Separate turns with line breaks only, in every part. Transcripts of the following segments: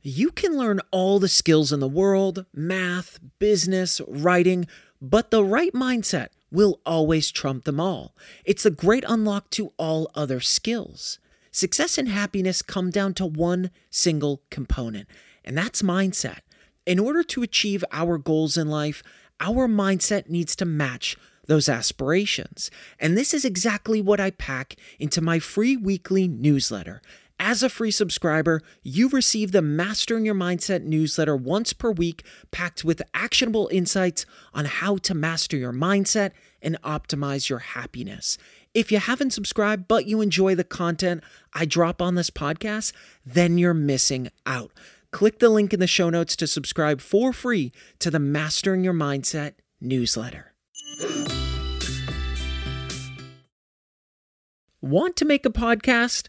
You can learn all the skills in the world math, business, writing but the right mindset will always trump them all. It's the great unlock to all other skills. Success and happiness come down to one single component, and that's mindset. In order to achieve our goals in life, our mindset needs to match those aspirations. And this is exactly what I pack into my free weekly newsletter. As a free subscriber, you receive the Mastering Your Mindset newsletter once per week, packed with actionable insights on how to master your mindset and optimize your happiness. If you haven't subscribed, but you enjoy the content I drop on this podcast, then you're missing out. Click the link in the show notes to subscribe for free to the Mastering Your Mindset newsletter. Want to make a podcast?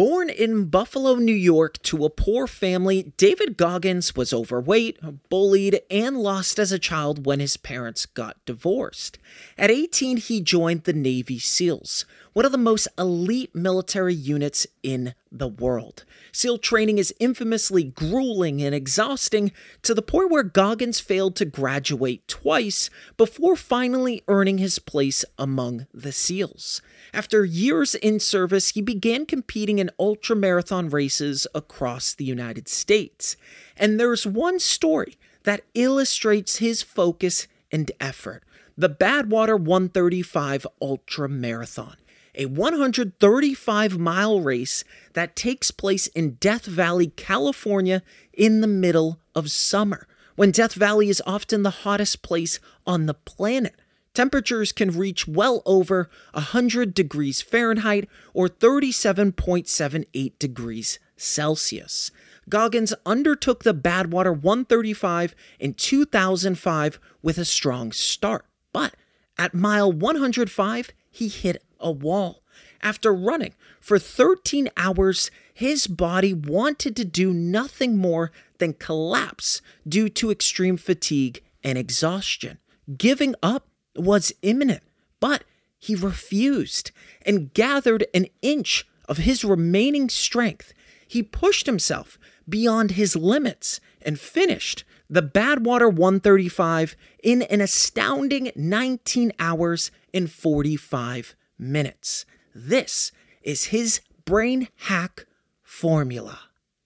Born in Buffalo, New York, to a poor family, David Goggins was overweight, bullied, and lost as a child when his parents got divorced. At 18, he joined the Navy SEALs, one of the most elite military units in the world. SEAL training is infamously grueling and exhausting to the point where Goggins failed to graduate twice before finally earning his place among the SEALs. After years in service, he began competing in ultramarathon races across the United States. And there's one story that illustrates his focus and effort the Badwater 135 Ultra Marathon a 135 mile race that takes place in Death Valley, California, in the middle of summer, when Death Valley is often the hottest place on the planet. Temperatures can reach well over 100 degrees Fahrenheit or 37.78 degrees Celsius. Goggins undertook the Badwater 135 in 2005 with a strong start, but at mile 105, he hit a wall. After running for 13 hours, his body wanted to do nothing more than collapse due to extreme fatigue and exhaustion. Giving up was imminent, but he refused and gathered an inch of his remaining strength. He pushed himself beyond his limits and finished the Badwater 135 in an astounding 19 hours and 45 minutes. This is his brain hack formula.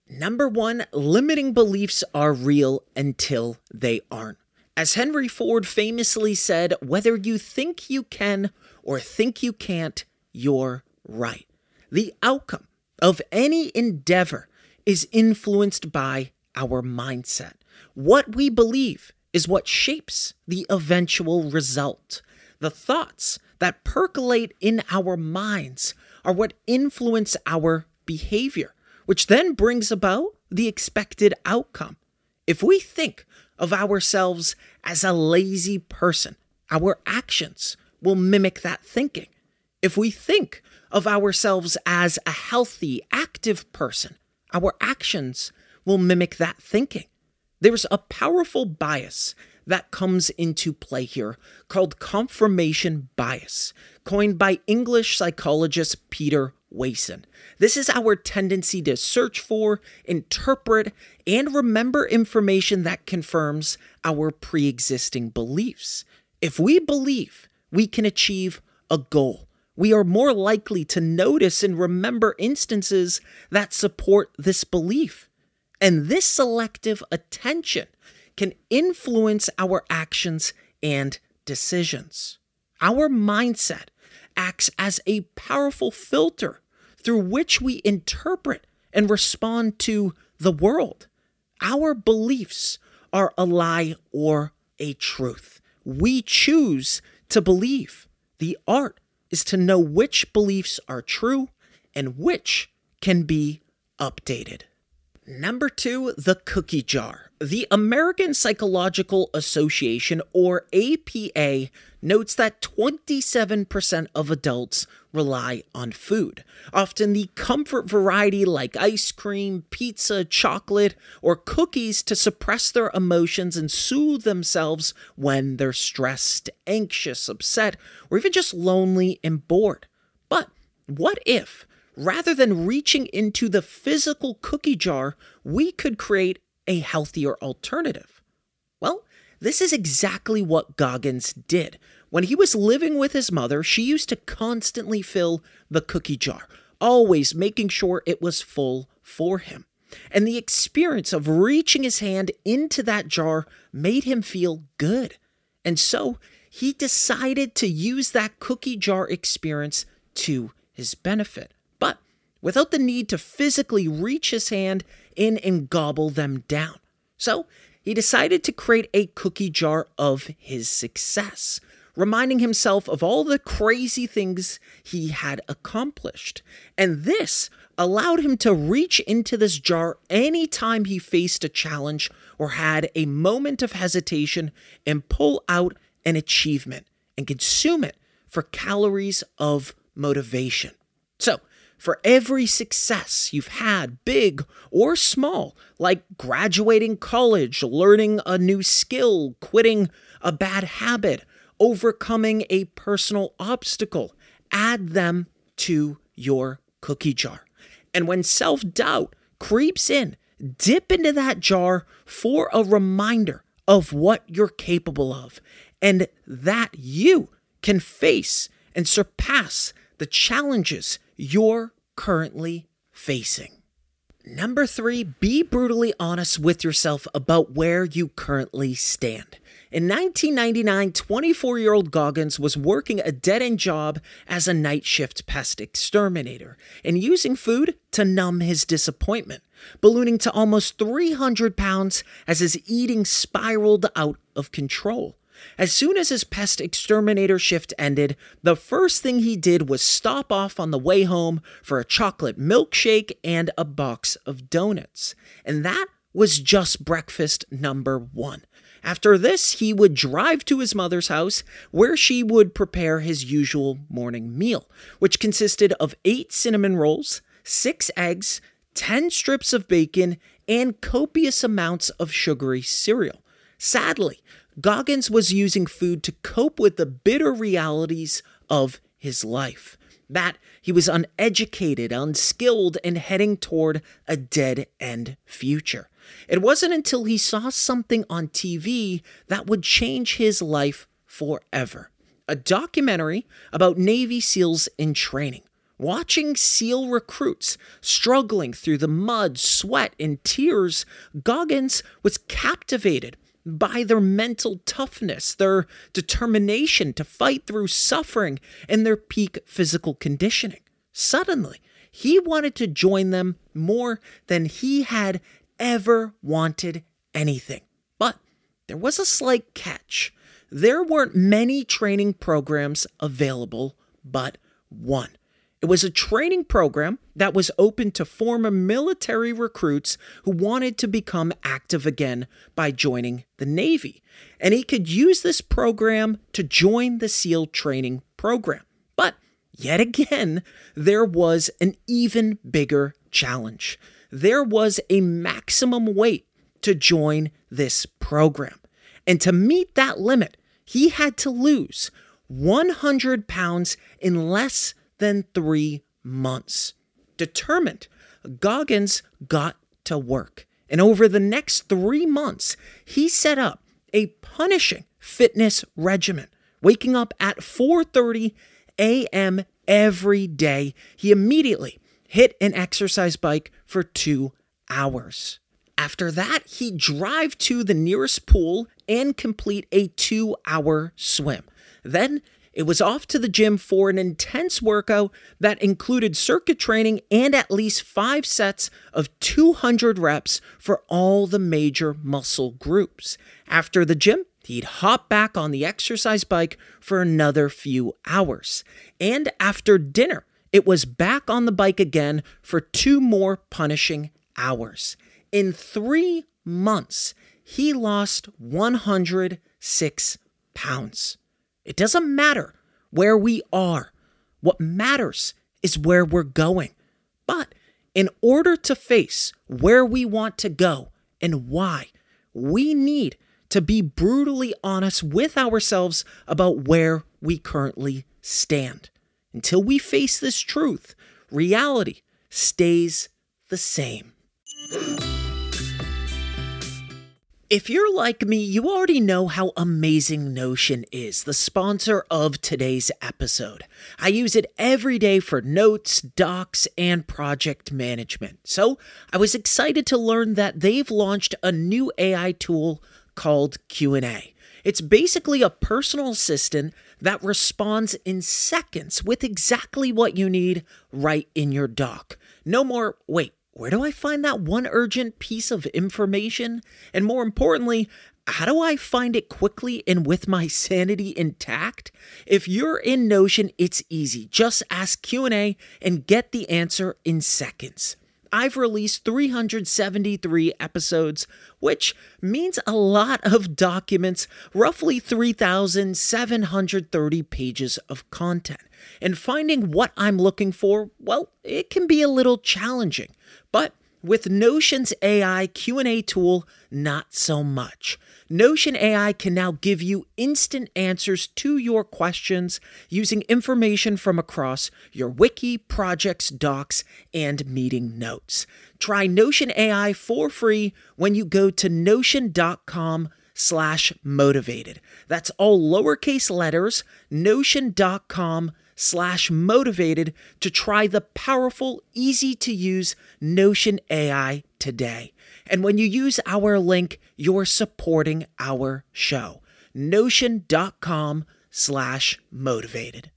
Number one, limiting beliefs are real until they aren't. As Henry Ford famously said, whether you think you can or think you can't, you're right. The outcome of any endeavor is influenced by our mindset. What we believe is what shapes the eventual result. The thoughts that percolate in our minds are what influence our behavior, which then brings about the expected outcome. If we think of ourselves as a lazy person, our actions will mimic that thinking. If we think of ourselves as a healthy, active person, our actions will mimic that thinking. There's a powerful bias that comes into play here called confirmation bias, coined by English psychologist Peter Wason. This is our tendency to search for, interpret, and remember information that confirms our pre existing beliefs. If we believe we can achieve a goal, we are more likely to notice and remember instances that support this belief. And this selective attention can influence our actions and decisions. Our mindset acts as a powerful filter through which we interpret and respond to the world. Our beliefs are a lie or a truth. We choose to believe. The art is to know which beliefs are true and which can be updated. Number two, the cookie jar. The American Psychological Association, or APA, notes that 27% of adults rely on food, often the comfort variety like ice cream, pizza, chocolate, or cookies to suppress their emotions and soothe themselves when they're stressed, anxious, upset, or even just lonely and bored. But what if rather than reaching into the physical cookie jar, we could create a healthier alternative. Well, this is exactly what Goggins did. When he was living with his mother, she used to constantly fill the cookie jar, always making sure it was full for him. And the experience of reaching his hand into that jar made him feel good. And so he decided to use that cookie jar experience to his benefit without the need to physically reach his hand in and gobble them down. So he decided to create a cookie jar of his success, reminding himself of all the crazy things he had accomplished. And this allowed him to reach into this jar anytime he faced a challenge or had a moment of hesitation and pull out an achievement and consume it for calories of motivation. For every success you've had, big or small, like graduating college, learning a new skill, quitting a bad habit, overcoming a personal obstacle, add them to your cookie jar. And when self doubt creeps in, dip into that jar for a reminder of what you're capable of and that you can face and surpass the challenges you're currently facing. Number three, be brutally honest with yourself about where you currently stand. In 1999, 24 year old Goggins was working a dead end job as a night shift pest exterminator and using food to numb his disappointment, ballooning to almost 300 pounds as his eating spiraled out of control. As soon as his pest exterminator shift ended, the first thing he did was stop off on the way home for a chocolate milkshake and a box of donuts. And that was just breakfast number one. After this, he would drive to his mother's house where she would prepare his usual morning meal, which consisted of eight cinnamon rolls, six eggs, 10 strips of bacon, and copious amounts of sugary cereal. Sadly, Goggins was using food to cope with the bitter realities of his life. That he was uneducated, unskilled, and heading toward a dead end future. It wasn't until he saw something on TV that would change his life forever a documentary about Navy SEALs in training. Watching SEAL recruits struggling through the mud, sweat, and tears, Goggins was captivated by their mental toughness, their determination to fight through suffering, and their peak physical conditioning. Suddenly, he wanted to join them more than he had ever wanted anything. But there was a slight catch. There weren't many training programs available, but one. It was a training program that was open to former military recruits who wanted to become active again by joining the Navy. And he could use this program to join the SEAL training program. But yet again, there was an even bigger challenge. There was a maximum weight to join this program. And to meet that limit, he had to lose 100 pounds in less than three months. Determined, Goggins got to work. And over the next three months, he set up a punishing fitness regimen. Waking up at 4:30 a.m. every day, he immediately hit an exercise bike for two hours. After that, he'd drive to the nearest pool and complete a two hour swim. Then it was off to the gym for an intense workout that included circuit training and at least five sets of 200 reps for all the major muscle groups. After the gym, he'd hop back on the exercise bike for another few hours. And after dinner, it was back on the bike again for two more punishing hours. In three months, he lost 106 pounds. It doesn't matter where we are. What matters is where we're going. But in order to face where we want to go and why, we need to be brutally honest with ourselves about where we currently stand. Until we face this truth, reality stays the same. If you're like me, you already know how amazing Notion is, the sponsor of today's episode. I use it every day for notes, docs, and project management. So I was excited to learn that they've launched a new AI tool called Q&A. It's basically a personal assistant that responds in seconds with exactly what you need right in your doc. No more, wait, where do I find that one urgent piece of information? And more importantly, how do I find it quickly and with my sanity intact? If you're in Notion, it's easy. Just ask Q&A and get the answer in seconds. I've released 373 episodes, which means a lot of documents, roughly 3,730 pages of content. And finding what I'm looking for, well, it can be a little challenging. But with Notion's AI Q&A tool, not so much. Notion AI can now give you instant answers to your questions using information from across your wiki, projects, docs, and meeting notes. Try Notion AI for free when you go to notion.com slash motivated. That's all lowercase letters, notion.com slash motivated to try the powerful, easy to use Notion AI today. And when you use our link, you're supporting our show. Notion.com slash motivated.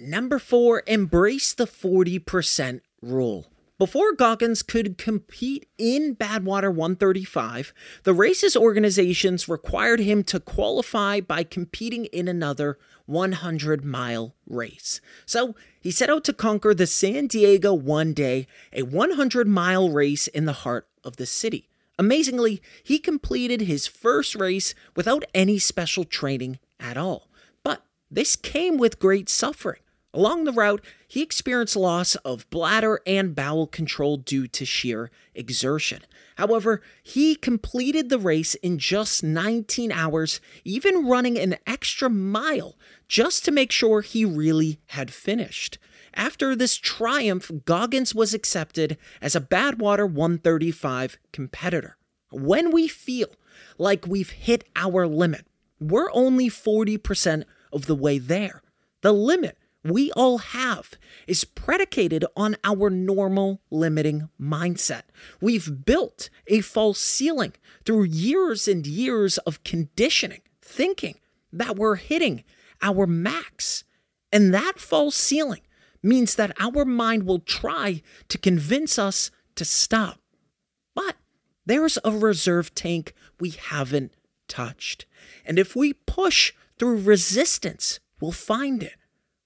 Number four, embrace the 40% rule. Before Goggins could compete in Badwater 135, the race's organizations required him to qualify by competing in another 100 mile race. So he set out to conquer the San Diego One Day, a 100 mile race in the heart of the city. Amazingly, he completed his first race without any special training at all. But this came with great suffering. Along the route, he experienced loss of bladder and bowel control due to sheer exertion. However, he completed the race in just 19 hours, even running an extra mile just to make sure he really had finished. After this triumph, Goggins was accepted as a Badwater 135 competitor. When we feel like we've hit our limit, we're only 40% of the way there. The limit we all have is predicated on our normal limiting mindset. We've built a false ceiling through years and years of conditioning, thinking that we're hitting our max. And that false ceiling means that our mind will try to convince us to stop. But there's a reserve tank we haven't touched. And if we push through resistance, we'll find it.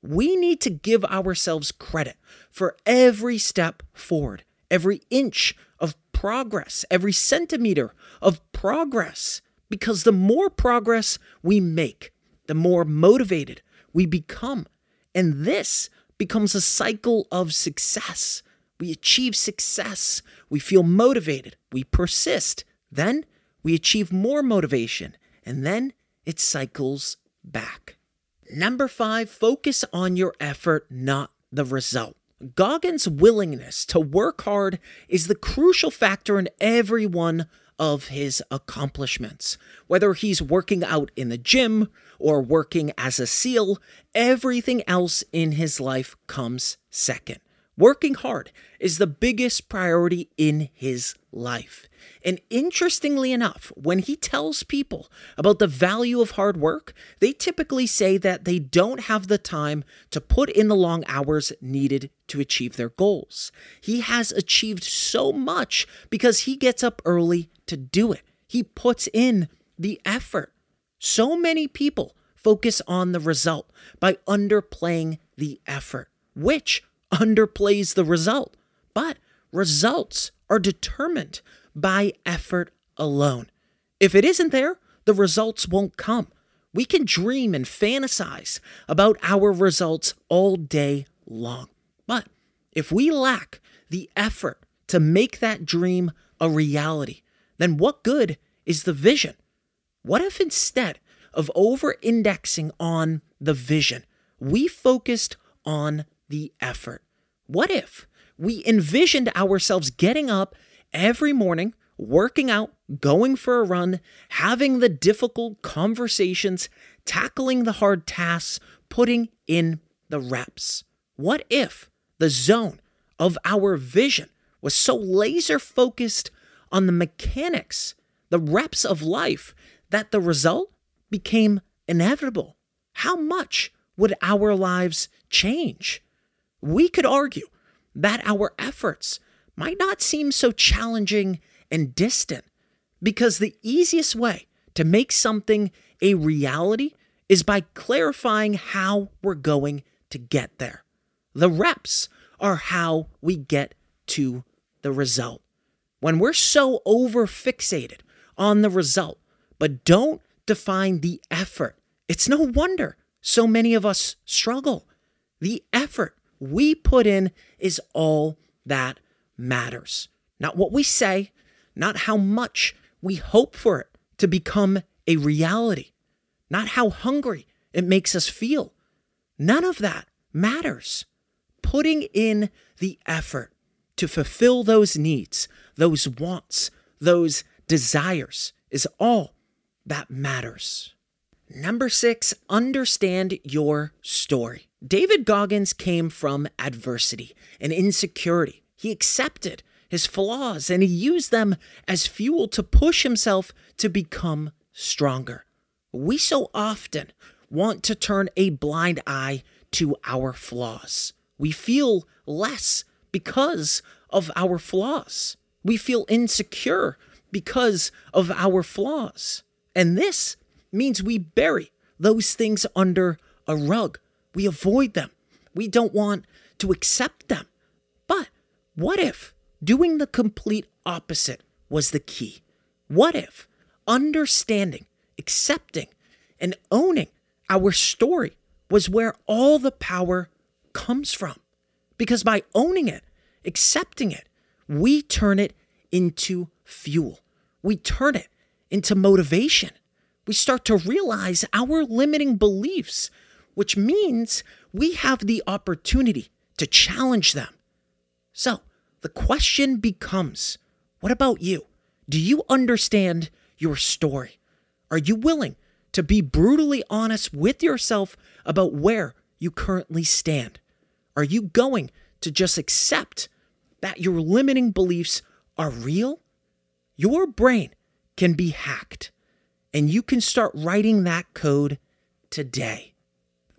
We need to give ourselves credit for every step forward, every inch of progress, every centimeter of progress, because the more progress we make, the more motivated we become. And this becomes a cycle of success. We achieve success, we feel motivated, we persist, then we achieve more motivation, and then it cycles back. Number five, focus on your effort, not the result. Goggins' willingness to work hard is the crucial factor in every one of his accomplishments. Whether he's working out in the gym or working as a SEAL, everything else in his life comes second. Working hard is the biggest priority in his life. And interestingly enough, when he tells people about the value of hard work, they typically say that they don't have the time to put in the long hours needed to achieve their goals. He has achieved so much because he gets up early to do it, he puts in the effort. So many people focus on the result by underplaying the effort, which underplays the result. But results are determined by effort alone. If it isn't there, the results won't come. We can dream and fantasize about our results all day long. But if we lack the effort to make that dream a reality, then what good is the vision? What if instead of over indexing on the vision, we focused on the effort? What if we envisioned ourselves getting up every morning, working out, going for a run, having the difficult conversations, tackling the hard tasks, putting in the reps? What if the zone of our vision was so laser focused on the mechanics, the reps of life, that the result became inevitable? How much would our lives change? We could argue that our efforts might not seem so challenging and distant because the easiest way to make something a reality is by clarifying how we're going to get there. The reps are how we get to the result. When we're so over fixated on the result, but don't define the effort, it's no wonder so many of us struggle. The effort we put in is all that matters. Not what we say, not how much we hope for it to become a reality, not how hungry it makes us feel. None of that matters. Putting in the effort to fulfill those needs, those wants, those desires is all that matters. Number six, understand your story. David Goggins came from adversity and insecurity. He accepted his flaws and he used them as fuel to push himself to become stronger. We so often want to turn a blind eye to our flaws. We feel less because of our flaws. We feel insecure because of our flaws. And this means we bury those things under a rug. We avoid them. We don't want to accept them. But what if doing the complete opposite was the key? What if understanding, accepting, and owning our story was where all the power comes from? Because by owning it, accepting it, we turn it into fuel. We turn it into motivation we start to realize our limiting beliefs, which means we have the opportunity to challenge them. So the question becomes what about you? Do you understand your story? Are you willing to be brutally honest with yourself about where you currently stand? Are you going to just accept that your limiting beliefs are real? Your brain can be hacked, and you can start writing that code today.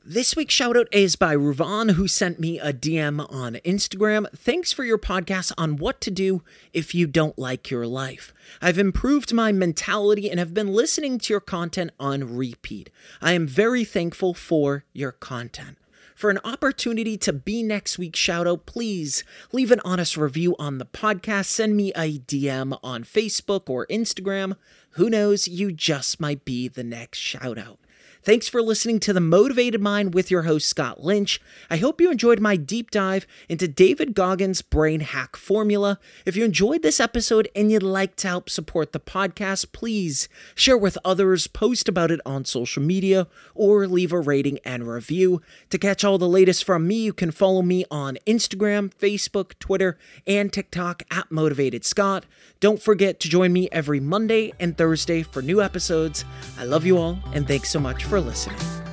This week's shoutout is by Ruvan, who sent me a DM on Instagram. Thanks for your podcast on what to do if you don't like your life. I've improved my mentality and have been listening to your content on repeat. I am very thankful for your content. For an opportunity to be next week's shoutout, please leave an honest review on the podcast. Send me a DM on Facebook or Instagram. Who knows, you just might be the next shoutout. Thanks for listening to The Motivated Mind with your host, Scott Lynch. I hope you enjoyed my deep dive into David Goggins' brain hack formula. If you enjoyed this episode and you'd like to help support the podcast, please share with others, post about it on social media, or leave a rating and review. To catch all the latest from me, you can follow me on Instagram, Facebook, Twitter, and TikTok at Motivated Scott. Don't forget to join me every Monday and Thursday for new episodes. I love you all, and thanks so much for listening.